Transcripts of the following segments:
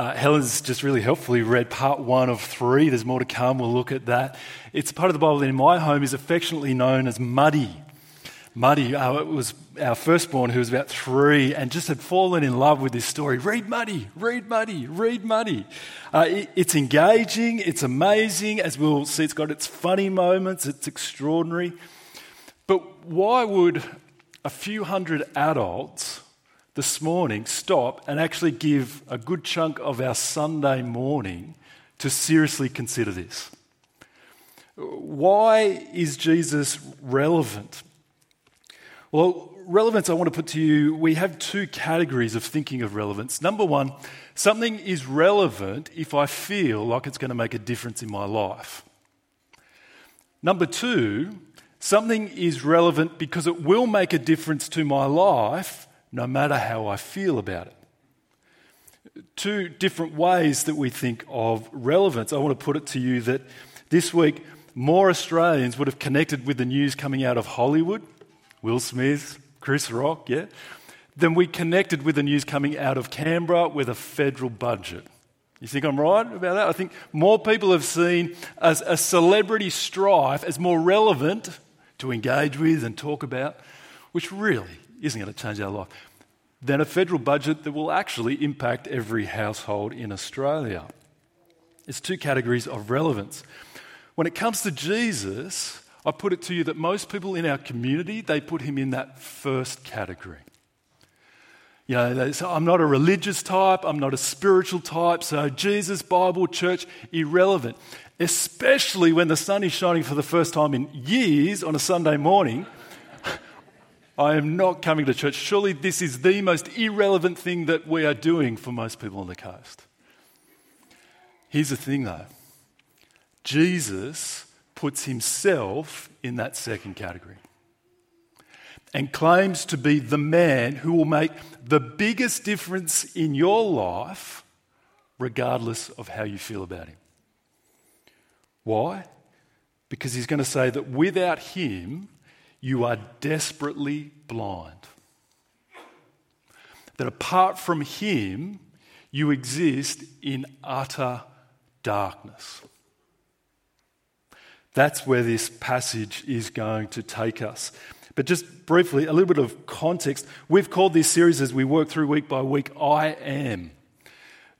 Uh, Helen's just really helpfully read part one of three. There's more to come. We'll look at that. It's part of the Bible that in my home is affectionately known as Muddy. Muddy uh, was our firstborn who was about three and just had fallen in love with this story. Read Muddy, read Muddy, read Muddy. Uh, it, it's engaging, it's amazing. As we'll see, it's got its funny moments, it's extraordinary. But why would a few hundred adults this morning stop and actually give a good chunk of our Sunday morning to seriously consider this. Why is Jesus relevant? Well, relevance, I want to put to you, we have two categories of thinking of relevance. Number one, something is relevant if I feel like it's going to make a difference in my life. Number two, something is relevant because it will make a difference to my life no matter how I feel about it. Two different ways that we think of relevance. I want to put it to you that this week more Australians would have connected with the news coming out of Hollywood, Will Smith, Chris Rock, yeah, than we connected with the news coming out of Canberra with a federal budget. You think I'm right about that? I think more people have seen as a celebrity strife as more relevant to engage with and talk about, which really isn't going to change our life, than a federal budget that will actually impact every household in Australia. It's two categories of relevance. When it comes to Jesus, I put it to you that most people in our community, they put him in that first category. You know, they say, I'm not a religious type, I'm not a spiritual type, so Jesus, Bible, church, irrelevant. Especially when the sun is shining for the first time in years on a Sunday morning I am not coming to church. Surely this is the most irrelevant thing that we are doing for most people on the coast. Here's the thing though Jesus puts himself in that second category and claims to be the man who will make the biggest difference in your life, regardless of how you feel about him. Why? Because he's going to say that without him, you are desperately blind. That apart from Him, you exist in utter darkness. That's where this passage is going to take us. But just briefly, a little bit of context. We've called this series as we work through week by week, I Am.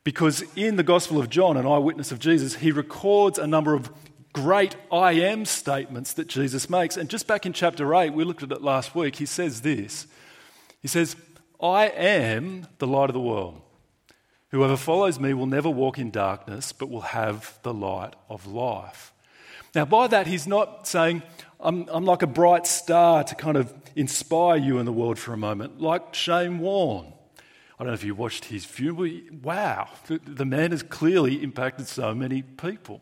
Because in the Gospel of John, an eyewitness of Jesus, he records a number of great I am statements that Jesus makes. And just back in chapter 8, we looked at it last week, he says this He says, I am the light of the world. Whoever follows me will never walk in darkness, but will have the light of life. Now, by that, he's not saying, I'm, I'm like a bright star to kind of inspire you in the world for a moment, like Shane Warne. I don't know if you watched his funeral. Wow, the, the man has clearly impacted so many people.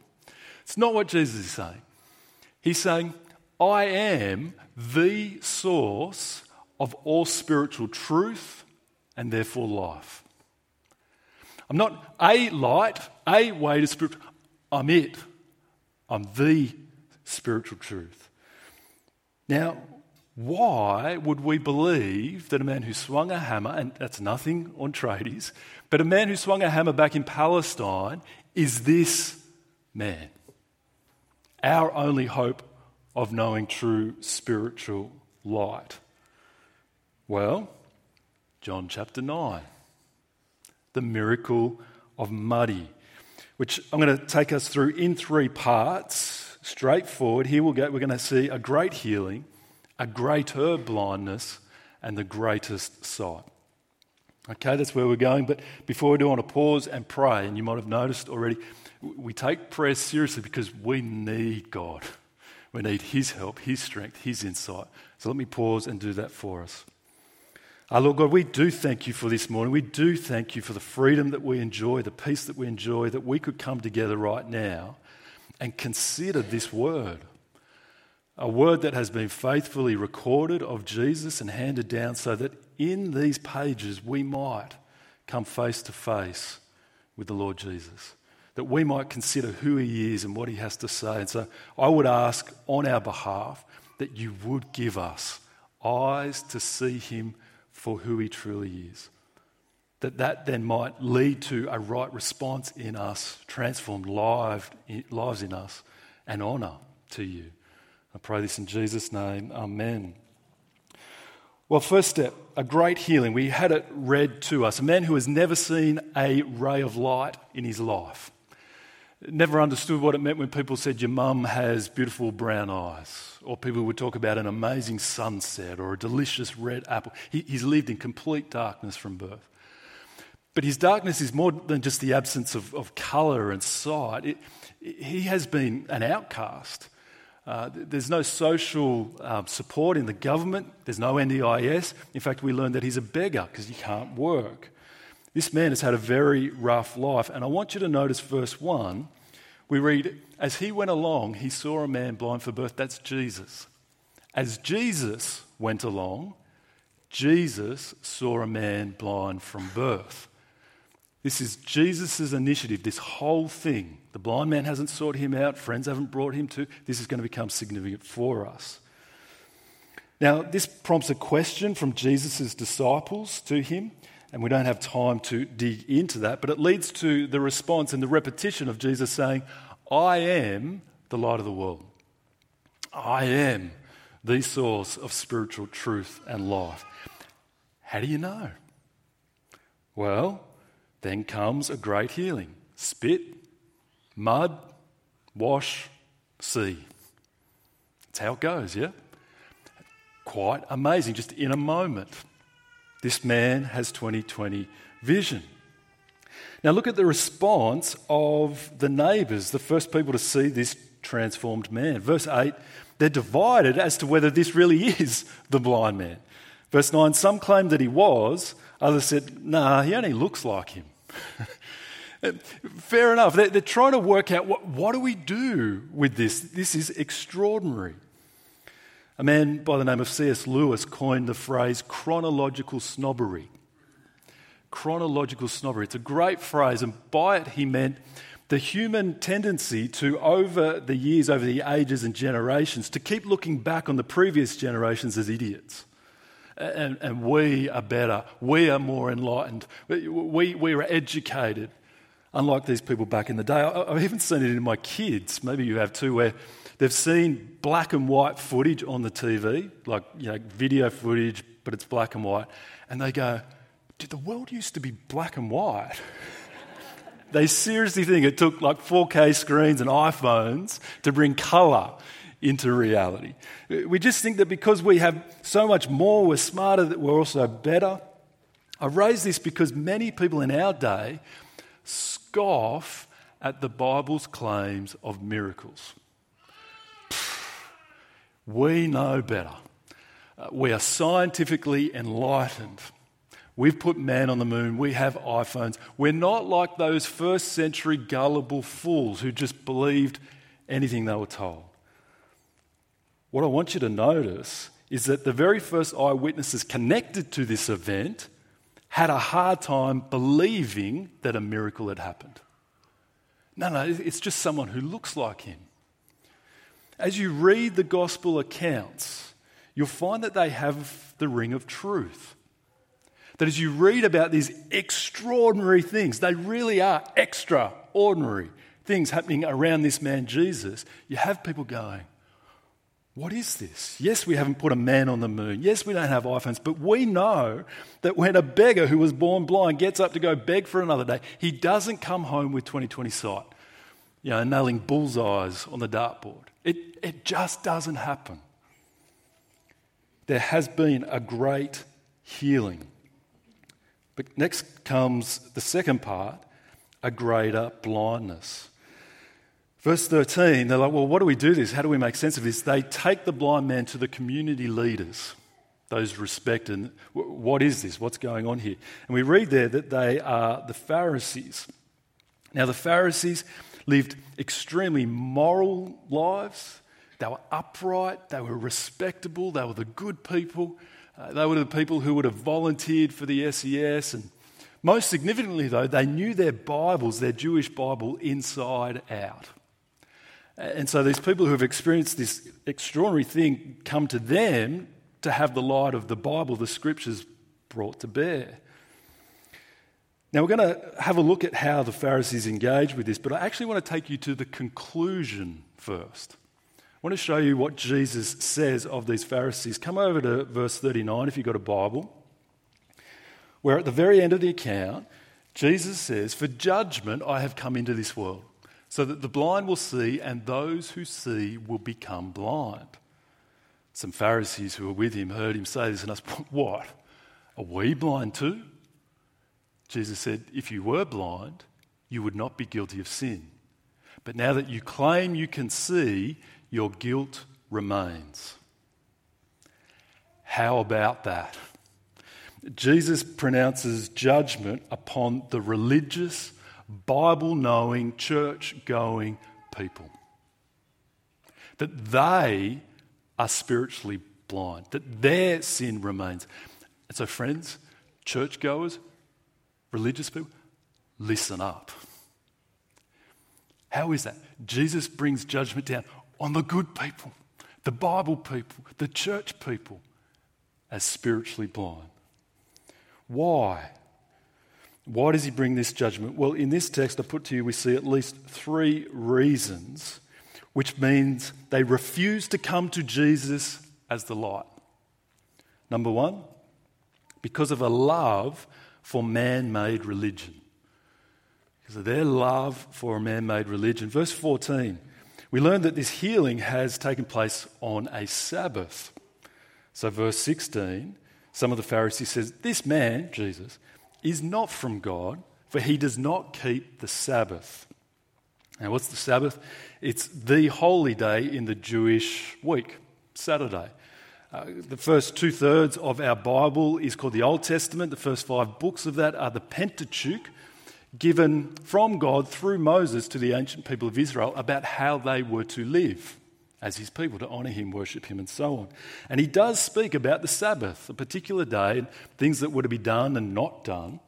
It's not what Jesus is saying. He's saying, I am the source of all spiritual truth and therefore life. I'm not a light, a way to spiritual. I'm it. I'm the spiritual truth. Now, why would we believe that a man who swung a hammer, and that's nothing on tradies, but a man who swung a hammer back in Palestine is this man? Our only hope of knowing true spiritual light? Well, John chapter 9, the miracle of Muddy, which I'm going to take us through in three parts, straightforward. Here we'll go, we're going to see a great healing, a greater blindness, and the greatest sight. Okay, that's where we're going. But before we do, I want to pause and pray. And you might have noticed already, we take prayer seriously because we need God. We need His help, His strength, His insight. So let me pause and do that for us. Our Lord God, we do thank you for this morning. We do thank you for the freedom that we enjoy, the peace that we enjoy, that we could come together right now and consider this word. A word that has been faithfully recorded of Jesus and handed down so that in these pages we might come face to face with the Lord Jesus that we might consider who he is and what he has to say. And so I would ask on our behalf that you would give us eyes to see him for who he truly is. that that then might lead to a right response in us, transformed lives in us, and honour to you. I pray this in Jesus' name. Amen. Well, first step, a great healing. We had it read to us. A man who has never seen a ray of light in his life. Never understood what it meant when people said, Your mum has beautiful brown eyes. Or people would talk about an amazing sunset or a delicious red apple. He, he's lived in complete darkness from birth. But his darkness is more than just the absence of, of colour and sight. It, it, he has been an outcast. Uh, there's no social um, support in the government. There's no NDIS. In fact, we learned that he's a beggar because he can't work. This man has had a very rough life. And I want you to notice verse 1. We read, As he went along, he saw a man blind for birth. That's Jesus. As Jesus went along, Jesus saw a man blind from birth. This is Jesus' initiative, this whole thing. The blind man hasn't sought him out, friends haven't brought him to. This is going to become significant for us. Now, this prompts a question from Jesus' disciples to him, and we don't have time to dig into that, but it leads to the response and the repetition of Jesus saying, I am the light of the world. I am the source of spiritual truth and life. How do you know? Well, then comes a great healing spit, mud, wash, see. That's how it goes, yeah? Quite amazing, just in a moment. This man has 2020 vision. Now, look at the response of the neighbours, the first people to see this transformed man. Verse 8, they're divided as to whether this really is the blind man. Verse 9, some claimed that he was, Others said, nah, he only looks like him. Fair enough. They're, trying to work out what, what do we do with this? This is extraordinary. A man by the name of C.S. Lewis coined the phrase chronological snobbery. Chronological snobbery. It's a great phrase, and by it he meant the human tendency to, over the years, over the ages and generations, to keep looking back on the previous generations as idiots and, and we are better. We are more enlightened. We, we are educated, unlike these people back in the day. I, I've even seen it in my kids. Maybe you have too, where they've seen black and white footage on the TV, like you know, video footage, but it's black and white, and they go, "Did the world used to be black and white?" they seriously think it took like 4K screens and iPhones to bring colour into reality. We just think that because we have so much more, we're smarter, that we're also better. I raise this because many people in our day scoff at the Bible's claims of miracles. We know better. Uh, we are scientifically enlightened. We've put man on the moon. We have iPhones. We're not like those first century gullible fools who just believed anything they were told. What I want you to notice is that the very first eyewitnesses connected to this event had a hard time believing that a miracle had happened. No, no, it's just someone who looks like him. As you read the gospel accounts, you'll find that they have the ring of truth. That as you read about these extraordinary things, they really are extraordinary things happening around this man Jesus, you have people going, what is this? Yes, we haven't put a man on the moon. Yes, we don't have iPhones, but we know that when a beggar who was born blind gets up to go beg for another day, he doesn't come home with 2020 sight, you know, nailing bullseyes on the dartboard. It, it just doesn't happen. There has been a great healing. But next comes the second part a greater blindness. Verse 13, they're like, well, what do we do this? How do we make sense of this? They take the blind man to the community leaders, those respected. What is this? What's going on here? And we read there that they are the Pharisees. Now, the Pharisees lived extremely moral lives. They were upright, they were respectable, they were the good people. Uh, they were the people who would have volunteered for the SES. And most significantly, though, they knew their Bibles, their Jewish Bible, inside out. And so these people who have experienced this extraordinary thing come to them to have the light of the Bible, the scriptures, brought to bear. Now, we're going to have a look at how the Pharisees engage with this, but I actually want to take you to the conclusion first. I want to show you what Jesus says of these Pharisees. Come over to verse 39 if you've got a Bible, where at the very end of the account, Jesus says, For judgment I have come into this world, so that the blind will see, and those who see will become blind. Some Pharisees who were with him heard him say this and asked, What? Are we blind too? Jesus said, If you were blind, you would not be guilty of sin. But now that you claim you can see, your guilt remains. How about that? Jesus pronounces judgment upon the religious, Bible knowing, church going people. That they are spiritually blind, that their sin remains. And so, friends, churchgoers, religious people, listen up. How is that? Jesus brings judgment down on the good people, the Bible people, the church people, as spiritually blind. Why? Why does he bring this judgment? Well, in this text I put to you, we see at least three reasons, which means they refuse to come to Jesus as the light. Number one, because of a love for man made religion. Because of their love for a man made religion. Verse 14, we learn that this healing has taken place on a Sabbath. So, verse 16, some of the Pharisees says, This man, Jesus, is not from God, for he does not keep the Sabbath. Now, what's the Sabbath? It's the holy day in the Jewish week, Saturday. Uh, the first two thirds of our Bible is called the Old Testament. The first five books of that are the Pentateuch, given from God through Moses to the ancient people of Israel about how they were to live as his people, to honour him, worship him, and so on. And he does speak about the Sabbath, a particular day, and things that were to be done and not done.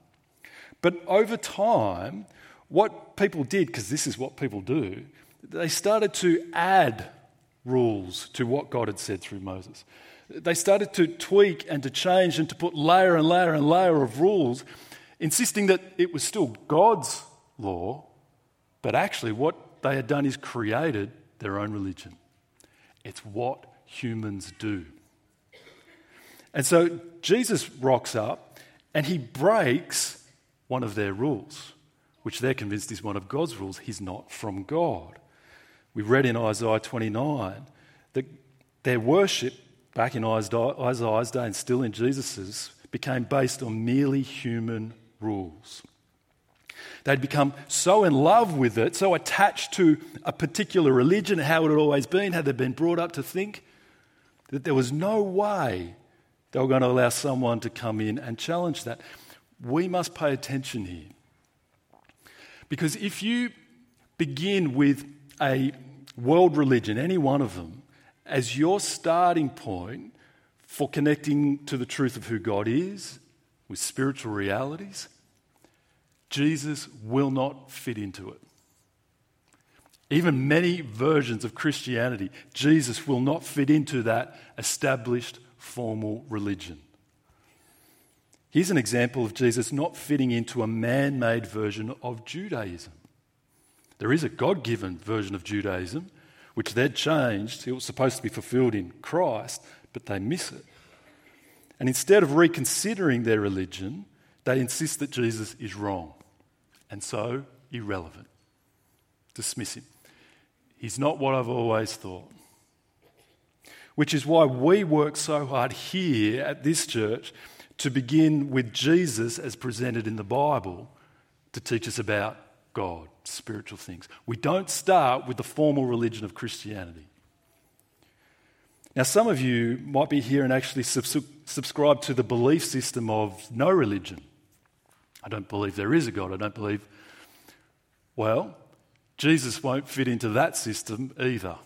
But over time, what people did, because this is what people do, they started to add rules to what God had said through Moses they started to tweak and to change and to put layer and layer and layer of rules, insisting that it was still God's law, but actually what they had done is created their own religion. It's what humans do. And so Jesus rocks up and he breaks one of their rules, which they're convinced is one of God's rules. He's not from God. We read in Isaiah 29 that their worship back in Isaiah's day and still in Jesus's, became based on merely human rules. They'd become so in love with it, so attached to a particular religion, how it had always been, how they'd been brought up to think, that there was no way they were going to allow someone to come in and challenge that. We must pay attention here. Because if you begin with a world religion, any one of them, as your starting point for connecting to the truth of who God is with spiritual realities, Jesus will not fit into it. Even many versions of Christianity, Jesus will not fit into that established formal religion. Here's an example of Jesus not fitting into a man made version of Judaism. There is a God given version of Judaism, which they'd changed. It was supposed to be fulfilled in Christ, but they miss it. And instead of reconsidering their religion, they insist that Jesus is wrong and so irrelevant. Dismiss him. He's not what I've always thought. Which is why we work so hard here at this church to begin with Jesus as presented in the Bible to teach us about God, spiritual things. We don't start with the formal religion of Christianity. Now, some of you might be here and actually sub- subscribe to the belief system of no religion. I don't believe there is a God. I don't believe. Well, Jesus won't fit into that system either.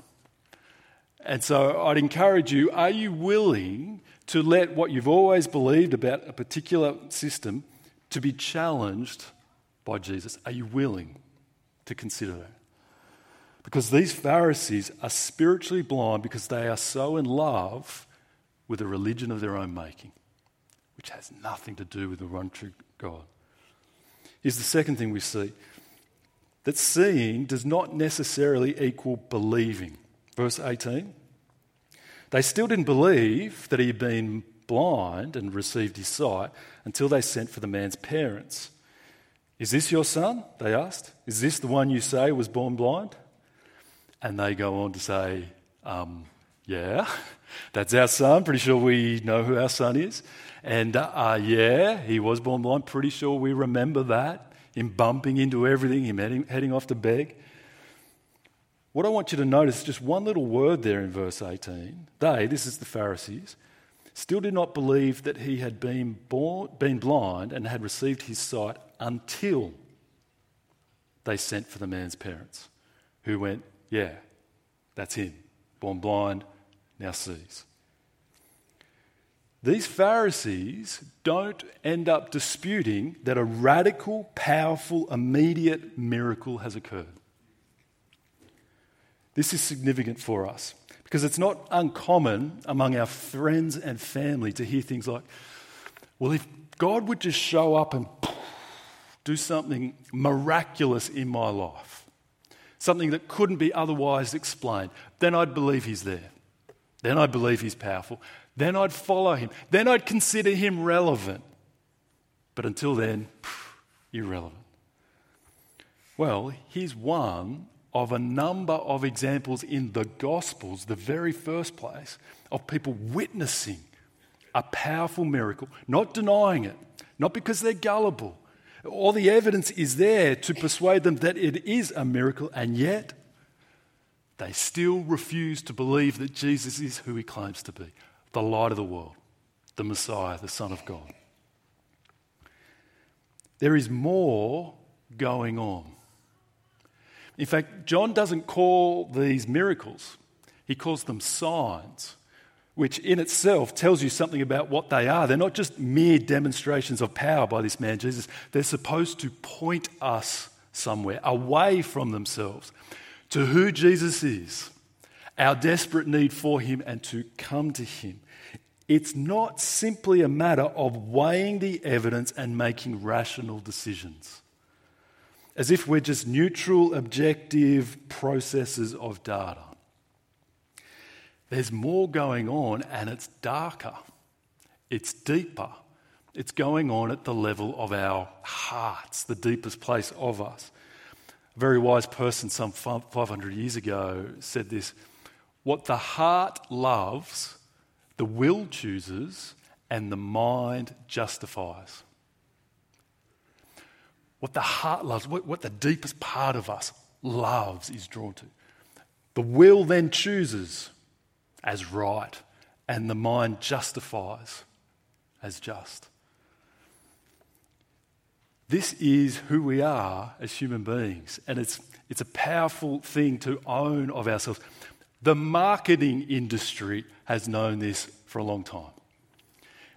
And so I'd encourage you are you willing to let what you've always believed about a particular system to be challenged by Jesus. Are you willing to consider that? Because these Pharisees are spiritually blind because they are so in love with a religion of their own making, which has nothing to do with the one true God. is the second thing we see that seeing does not necessarily equal believing. Verse 18 they still didn't believe that he had been blind and received his sight until they sent for the man's parents. Is this your son? They asked. Is this the one you say was born blind? And they go on to say, um, Yeah, that's our son. Pretty sure we know who our son is. And uh, yeah, he was born blind. Pretty sure we remember that. Him bumping into everything, him heading, heading off to beg. What I want you to notice is just one little word there in verse 18. They, this is the Pharisees, still did not believe that he had been, born, been blind and had received his sight until they sent for the man's parents, who went, Yeah, that's him, born blind, now sees. These Pharisees don't end up disputing that a radical, powerful, immediate miracle has occurred. This is significant for us because it's not uncommon among our friends and family to hear things like, well, if God would just show up and do something miraculous in my life, something that couldn't be otherwise explained, then I'd believe He's there. Then I'd believe He's powerful. Then I'd follow Him. Then I'd consider Him relevant. But until then, irrelevant. Well, here's one of a number of examples in the Gospels, the very first place, of people witnessing a powerful miracle, not denying it, not because they're gullible. All the evidence is there to persuade them that it is a miracle, and yet they still refuse to believe that Jesus is who he claims to be the light of the world, the Messiah, the Son of God. There is more going on. In fact, John doesn't call these miracles, he calls them signs, which in itself tells you something about what they are. They're not just mere demonstrations of power by this man Jesus, they're supposed to point us somewhere, away from themselves, to who Jesus is, our desperate need for him, and to come to him. It's not simply a matter of weighing the evidence and making rational decisions as if we're just neutral, objective processes of data. There's more going on, and it's darker, it's deeper. It's going on at the level of our hearts, the deepest place of us. A very wise person some 500 years ago said this What the heart loves, the will chooses, and the mind justifies what the heart loves, what, what the deepest part of us loves, is drawn to. The will then chooses as right, and the mind justifies as just. This is who we are as human beings, and it's, it's a powerful thing to own of ourselves. The marketing industry has known this for a long time.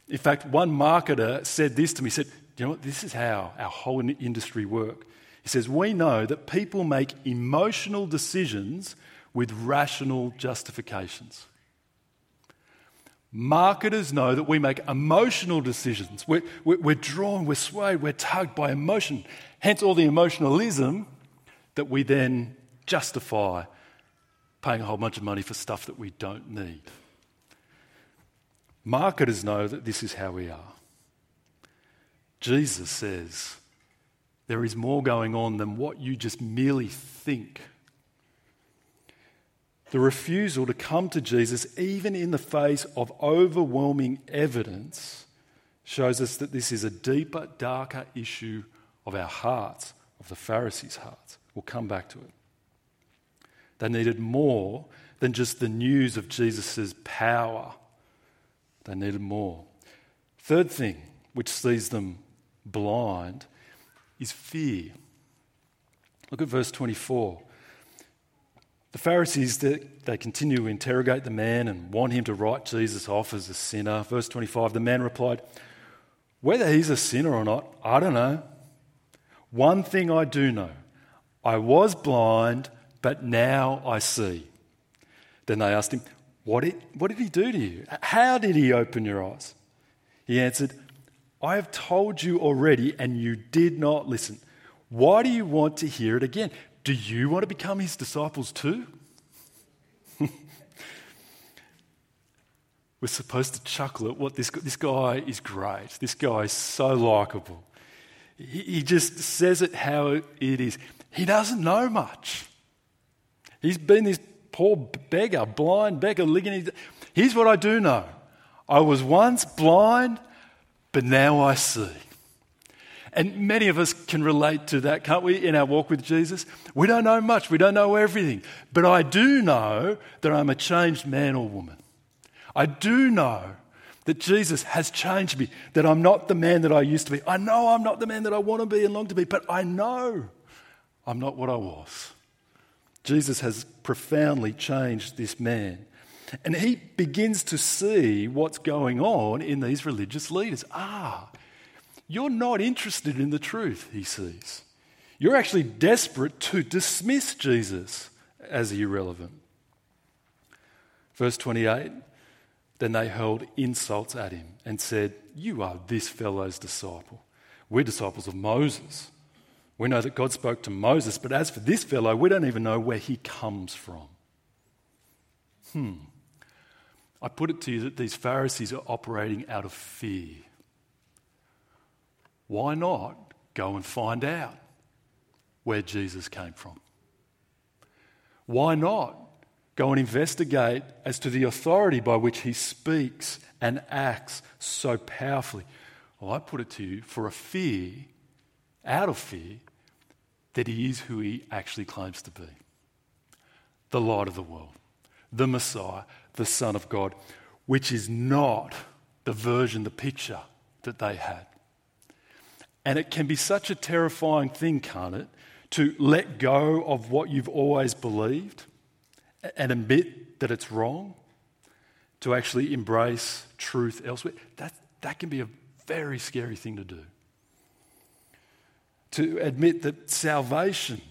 In fact, one marketer said this to me, said, you know what? This is how our whole industry work. He says, We know that people make emotional decisions with rational justifications. Marketers know that we make emotional decisions. We're, we're, drawn, we're swayed, we're tugged by emotion. Hence, all the emotionalism that we then justify paying a whole bunch of money for stuff that we don't need. Marketers know that this is how we are. Jesus says there is more going on than what you just merely think. The refusal to come to Jesus, even in the face of overwhelming evidence, shows us that this is a deeper, darker issue of our hearts, of the Pharisees' hearts. We'll come back to it. They needed more than just the news of Jesus' power, they needed more. Third thing, which sees them blind is fear. Look at verse 24. The Pharisees, they, they continue to interrogate the man and want him to write Jesus off as a sinner. Verse 25 the man replied, Whether he's a sinner or not, I don't know. One thing I do know I was blind, but now I see. Then they asked him, what did, what did he do to you? How did he open your eyes? He answered, I have told you already, and you did not listen. Why do you want to hear it again? Do you want to become his disciples too? We're supposed to chuckle at what this, this guy is great. This guy is so likable. He, he just says it how it is. He doesn't know much. He's been this poor beggar, blind beggar, living. Here's what I do know I was once blind, but now I see. And many of us can relate to that, can't we, in our walk with Jesus? We don't know much, we don't know everything, but I do know that I'm a changed man or woman. I do know that Jesus has changed me, that I'm not the man that I used to be. I know I'm not the man that I want to be and long to be, but I know I'm not what I was. Jesus has profoundly changed this man. And he begins to see what's going on in these religious leaders. Ah, you're not interested in the truth, he sees. You're actually desperate to dismiss Jesus as irrelevant. Verse 28 then they hurled insults at him and said, You are this fellow's disciple. We're disciples of Moses. We know that God spoke to Moses, but as for this fellow, we don't even know where he comes from. Hmm. I put it to you that these Pharisees are operating out of fear. Why not go and find out where Jesus came from? Why not Go and investigate as to the authority by which he speaks and acts so powerfully. Well, I put it to you for a fear, out of fear, that he is who he actually claims to be the light of the world, the Messiah, the Son of God, which is not the version, the picture that they had. And it can be such a terrifying thing, can't it, to let go of what you've always believed and admit that it's wrong, to actually embrace truth elsewhere, that, that can be a very scary thing to do. To admit that salvation,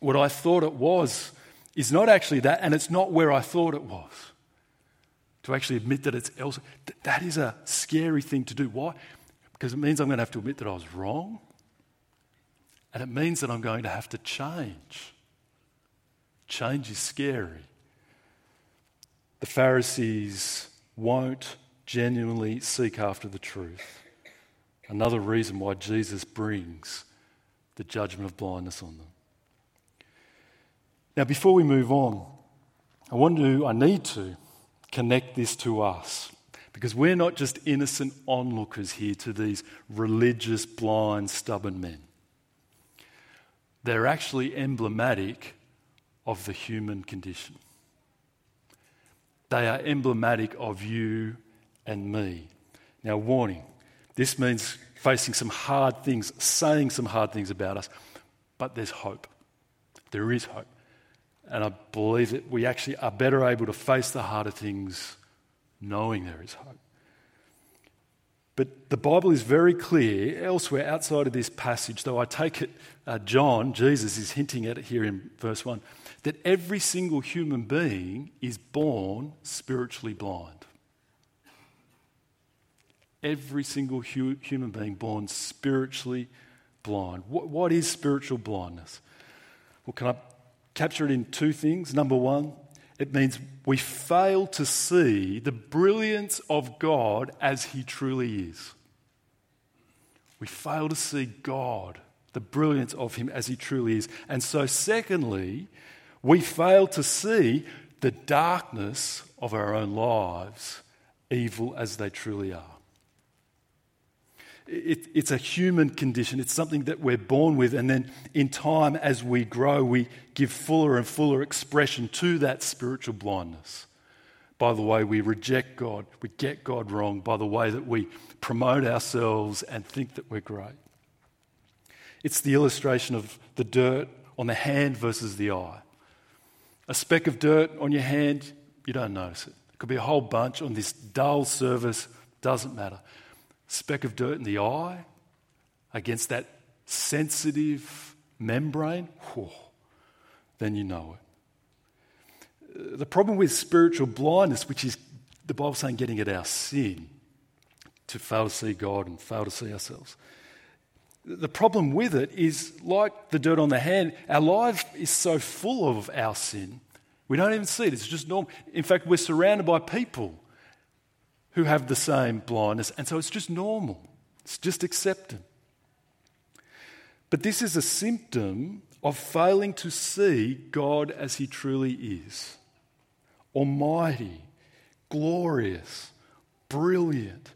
what I thought it was, is not actually that, and it's not where I thought it was. To actually admit that it's elsewhere, that is a scary thing to do. Why? Because it means I'm going to have to admit that I was wrong, and it means that I'm going to have to change. Change is scary. The Pharisees won't genuinely seek after the truth. Another reason why Jesus brings the judgment of blindness on them. Now, before we move on, I want to, I need to connect this to us because we're not just innocent onlookers here to these religious, blind, stubborn men. They're actually emblematic of the human condition. They are emblematic of you and me. Now, warning this means facing some hard things, saying some hard things about us, but there's hope. There is hope. And I believe that we actually are better able to face the harder things knowing there is hope. But the Bible is very clear elsewhere outside of this passage, though I take it, uh, John, Jesus, is hinting at it here in verse 1 that every single human being is born spiritually blind. Every single hu- human being born spiritually blind. What, what is spiritual blindness? Well, can I capture it in two things? Number one, it means we fail to see the brilliance of God as He truly is. We fail to see God, the brilliance of Him as He truly is. And so, secondly, we fail to see the darkness of our own lives, evil as they truly are. It, it's a human condition. It's something that we're born with, and then in time, as we grow, we give fuller and fuller expression to that spiritual blindness. By the way we reject God, we get God wrong, by the way that we promote ourselves and think that we're great. It's the illustration of the dirt on the hand versus the eye. A speck of dirt on your hand, you don't notice it. It could be a whole bunch on this dull surface, doesn't matter. Speck of dirt in the eye against that sensitive membrane, whew, then you know it. The problem with spiritual blindness, which is the Bible saying getting at our sin, to fail to see God and fail to see ourselves. The problem with it is like the dirt on the hand, our life is so full of our sin, we don't even see it. It's just normal. In fact, we're surrounded by people who have the same blindness, and so it's just normal. It's just accepted. But this is a symptom of failing to see God as He truly is Almighty, glorious, brilliant,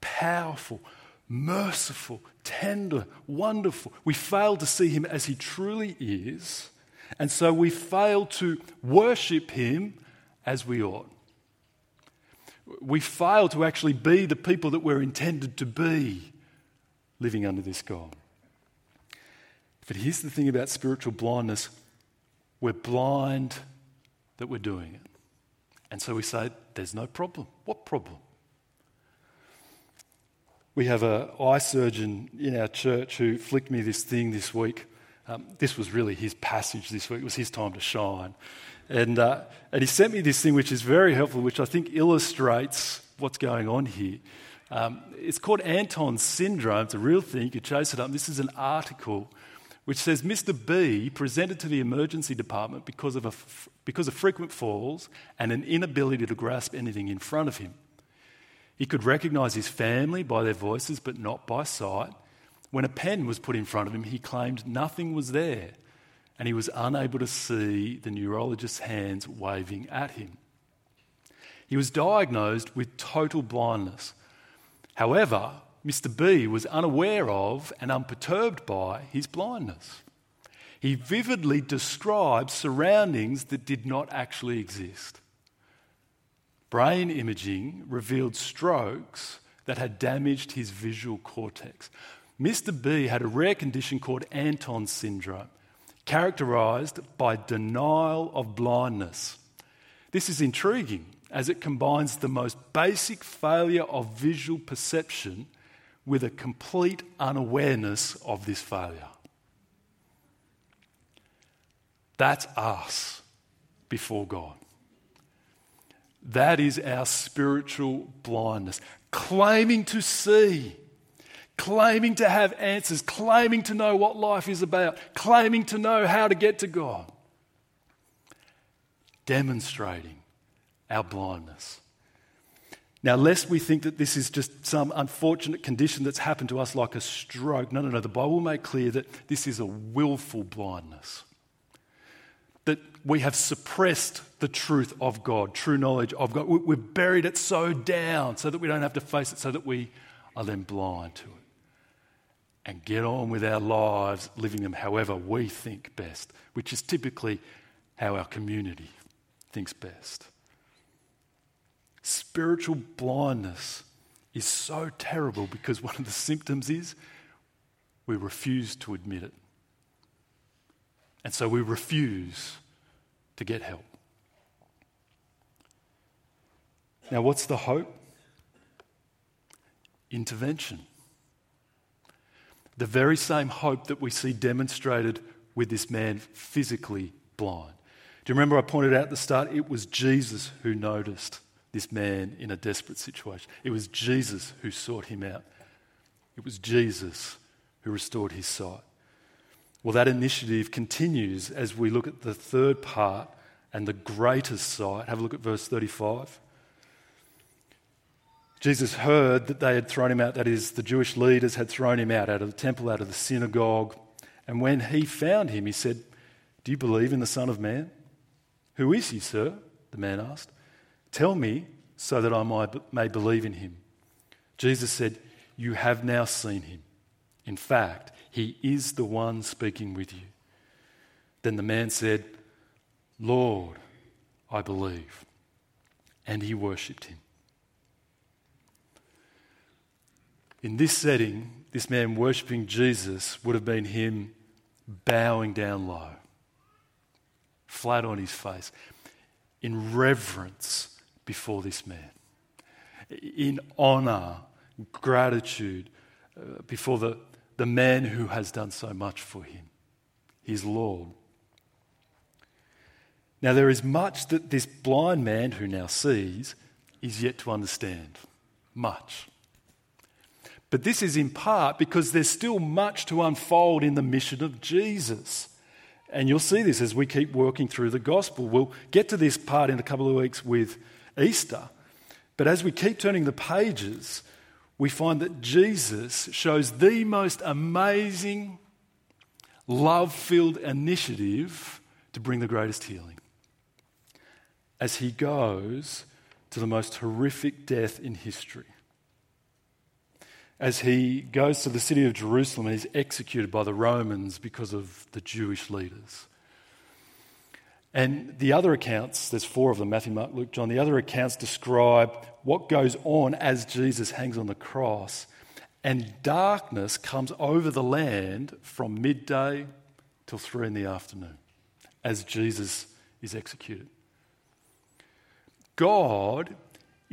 powerful, merciful, tender, wonderful. We fail to see Him as He truly is, and so we fail to worship Him as we ought. We fail to actually be the people that we're intended to be living under this God. But here's the thing about spiritual blindness we're blind that we're doing it. And so we say, there's no problem. What problem? We have an eye surgeon in our church who flicked me this thing this week. Um, this was really his passage this week, it was his time to shine. And, uh, and he sent me this thing which is very helpful, which I think illustrates what's going on here. Um, it's called Anton syndrome. It's a real thing. You could chase it up. This is an article which says Mr. B presented to the emergency department because of, a, because of frequent falls and an inability to grasp anything in front of him. He could recognize his family by their voices, but not by sight. When a pen was put in front of him, he claimed nothing was there, and he was unable to see the neurologist's hands waving at him. He was diagnosed with total blindness. However, Mr. B was unaware of and unperturbed by his blindness. He vividly described surroundings that did not actually exist. Brain imaging revealed strokes that had damaged his visual cortex. Mr. B had a rare condition called Anton syndrome, characterized by denial of blindness. This is intriguing as it combines the most basic failure of visual perception with a complete unawareness of this failure. That's us before God. That is our spiritual blindness. Claiming to see, claiming to have answers, claiming to know what life is about, claiming to know how to get to God. Demonstrating our blindness. Now, lest we think that this is just some unfortunate condition that's happened to us like a stroke, no, no, no. The Bible makes clear that this is a willful blindness. That we have suppressed the truth of God, true knowledge of God. We've buried it so down so that we don't have to face it, so that we are then blind to. And get on with our lives, living them however we think best, which is typically how our community thinks best. Spiritual blindness is so terrible because one of the symptoms is we refuse to admit it. And so we refuse to get help. Now, what's the hope? Intervention. The very same hope that we see demonstrated with this man physically blind. Do you remember I pointed out at the start? It was Jesus who noticed this man in a desperate situation. It was Jesus who sought him out, it was Jesus who restored his sight. Well, that initiative continues as we look at the third part and the greatest sight. Have a look at verse 35. Jesus heard that they had thrown him out, that is, the Jewish leaders had thrown him out, out of the temple, out of the synagogue. And when he found him, he said, Do you believe in the Son of Man? Who is he, sir? The man asked. Tell me so that I may believe in him. Jesus said, You have now seen him. In fact, he is the one speaking with you. Then the man said, Lord, I believe. And he worshipped him. In this setting, this man worshipping Jesus would have been him bowing down low, flat on his face, in reverence before this man. In honor, gratitude uh, before the, the man who has done so much for him, his Lord. Now, there is much that this blind man who now sees is yet to understand. Much. But this is in part because there's still much to unfold in the mission of Jesus. And you'll see this as we keep working through the gospel. We'll get to this part in a couple of weeks with Easter. But as we keep turning the pages, we find that Jesus shows the most amazing, love filled initiative to bring the greatest healing. As he goes to the most horrific death in history. As he goes to the city of Jerusalem and is executed by the Romans because of the Jewish leaders. And the other accounts, there's four of them Matthew, Mark, Luke, John. The other accounts describe what goes on as Jesus hangs on the cross. And darkness comes over the land from midday till three in the afternoon as Jesus is executed. God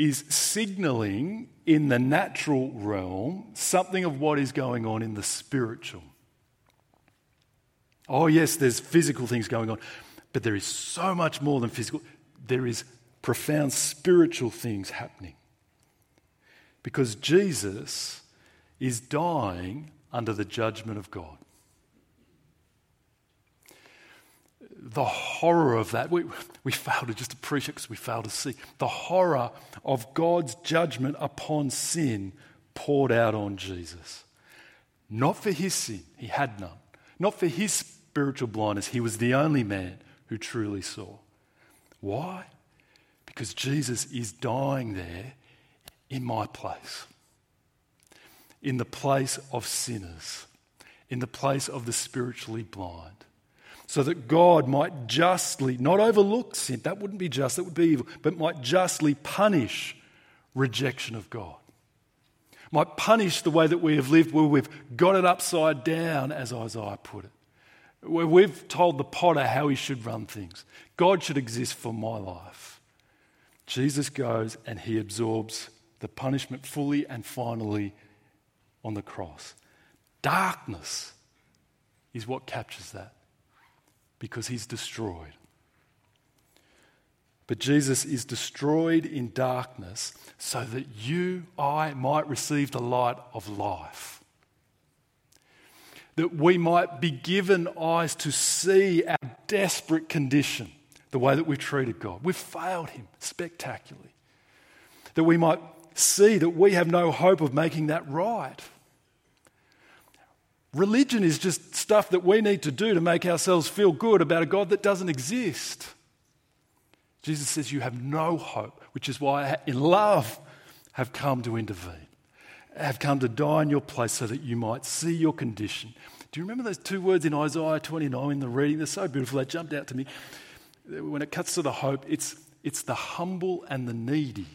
is signaling in the natural realm something of what is going on in the spiritual. Oh, yes, there's physical things going on, but there is so much more than physical. There is profound spiritual things happening. Because Jesus is dying under the judgment of God. The horror of that, we, we fail to just appreciate because we fail to see. The horror of God's judgment upon sin poured out on Jesus. Not for his sin, he had none. Not for his spiritual blindness, he was the only man who truly saw. Why? Because Jesus is dying there in my place, in the place of sinners, in the place of the spiritually blind, so that God might justly, not overlook sin, that wouldn't be just, that would be evil, but might justly punish rejection of God. Might punish the way that we have lived where we've got it upside down, as Isaiah put it where we've told the potter how he should run things. God should exist for my life. Jesus goes and he absorbs the punishment fully and finally on the cross. Darkness is what captures that because he's destroyed. But Jesus is destroyed in darkness so that you, I, might receive the light of life that we might be given eyes to see our desperate condition, the way that we've treated God. We've failed Him spectacularly. That we might see that we have no hope of making that right. Religion is just stuff that we need to do to make ourselves feel good about a God that doesn't exist. Jesus says, You have no hope, which is why I, in love, have come to intervene have come to die in your place so that you might see your condition. Do you remember those two words in Isaiah 29 in the reading? They're so beautiful, they jumped out to me. When it cuts to the hope, it's, it's the humble and the needy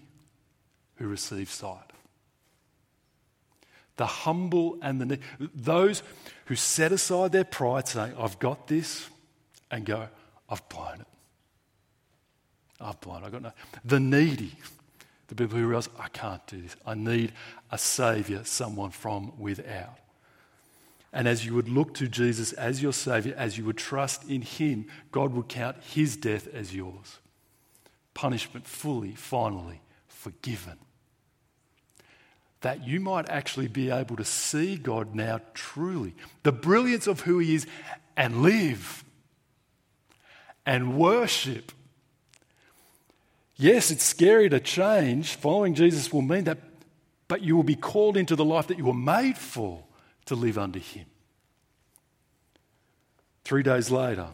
who receive sight. The humble and the. Those who set aside their pride, saying, I've got this, and go, I've blown it. I've blown it. I've got no. The needy the people who realize, I can't do this. I need a Savior, someone from without. And as you would look to Jesus as your Savior, as you would trust in Him, God would count His death as yours. Punishment fully, finally forgiven. That you might actually be able to see God now truly, the brilliance of who He is, and live and worship Yes, it's scary to change. Following Jesus will mean that, but you will be called into the life that you were made for to live under Him. Three days later,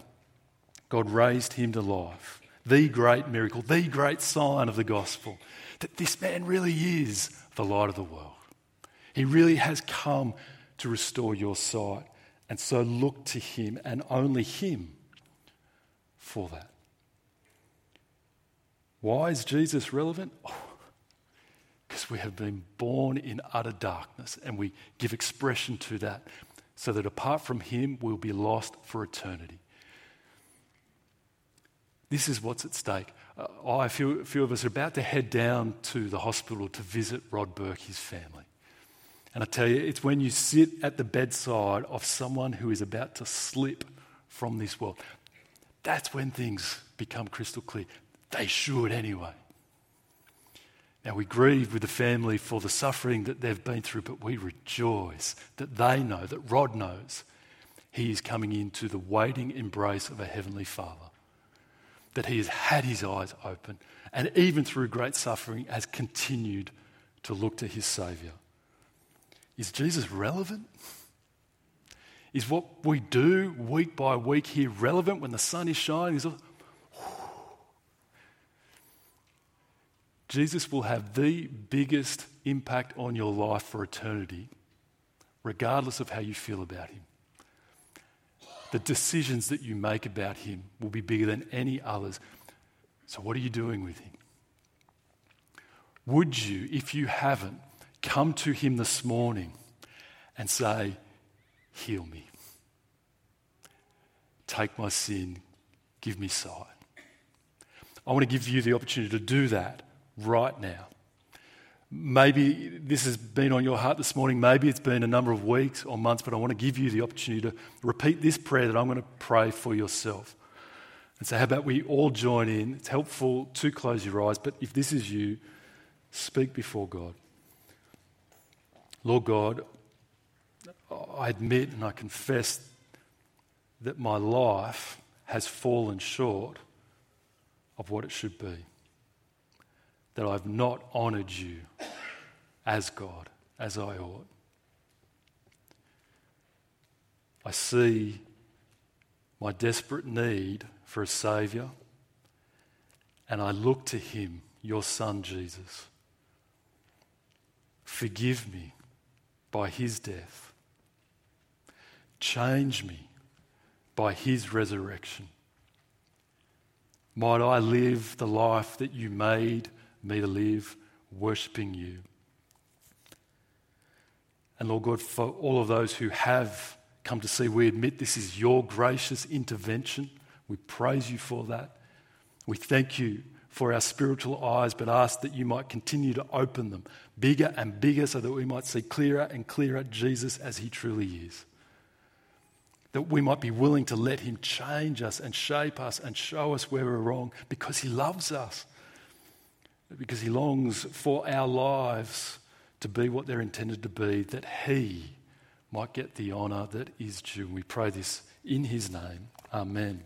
God raised him to life. The great miracle, the great sign of the gospel that this man really is the light of the world. He really has come to restore your sight. And so look to him and only him for that. Why is Jesus relevant? Oh, because we have been born in utter darkness and we give expression to that so that apart from Him, we'll be lost for eternity. This is what's at stake. Uh, few, a few of us are about to head down to the hospital to visit Rod Burke, his family. And I tell you, it's when you sit at the bedside of someone who is about to slip from this world, that's when things become crystal clear. They should anyway. Now, we grieve with the family for the suffering that they've been through, but we rejoice that they know, that Rod knows, he is coming into the waiting embrace of a Heavenly Father. That he has had his eyes open and even through great suffering has continued to look to his Saviour. Is Jesus relevant? Is what we do week by week here relevant when the sun is shining? Is Jesus will have the biggest impact on your life for eternity, regardless of how you feel about him. The decisions that you make about him will be bigger than any others. So, what are you doing with him? Would you, if you haven't, come to him this morning and say, Heal me. Take my sin. Give me sight. I want to give you the opportunity to do that right now. Maybe this has been on your heart this morning. Maybe it's been a number of weeks or months, but I want to give you the opportunity to repeat this prayer that I'm going to pray for yourself. And so, how about we all join in? It's helpful to close your eyes, but if this is you, speak before God. Lord God, I admit and I confess that my life has fallen short of what it should be that I've not honored you as God, as I ought. I see my desperate need for a Saviour, and I look to Him, your Son Jesus. Forgive me by His death. Change me by His resurrection. Might I live the life that you made me to live worshipping you. And Lord God, for all of those who have come to see, we admit this is your gracious intervention. We praise you for that. We thank you for our spiritual eyes, but ask that you might continue to open them bigger and bigger so that we might see clearer and clearer Jesus as he truly is. That we might be willing to let him change us and shape us and show us where we're wrong because he loves us because He longs for our lives to be what they're intended to be, that He might get the honour that is due. We pray this in His name. Amen.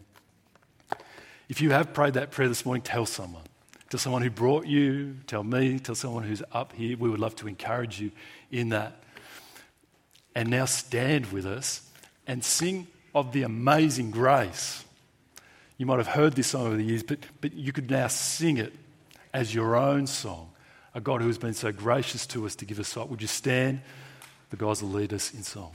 If you have prayed that prayer this morning, tell someone. Tell someone who brought you, tell me, tell someone who's up here. We would love to encourage you in that. And now stand with us and sing of the amazing grace. You might have heard this song over the years, but, but you could now sing it as your own song. A God who has been so gracious to us to give us sight. Would you stand? The guys will lead us in song.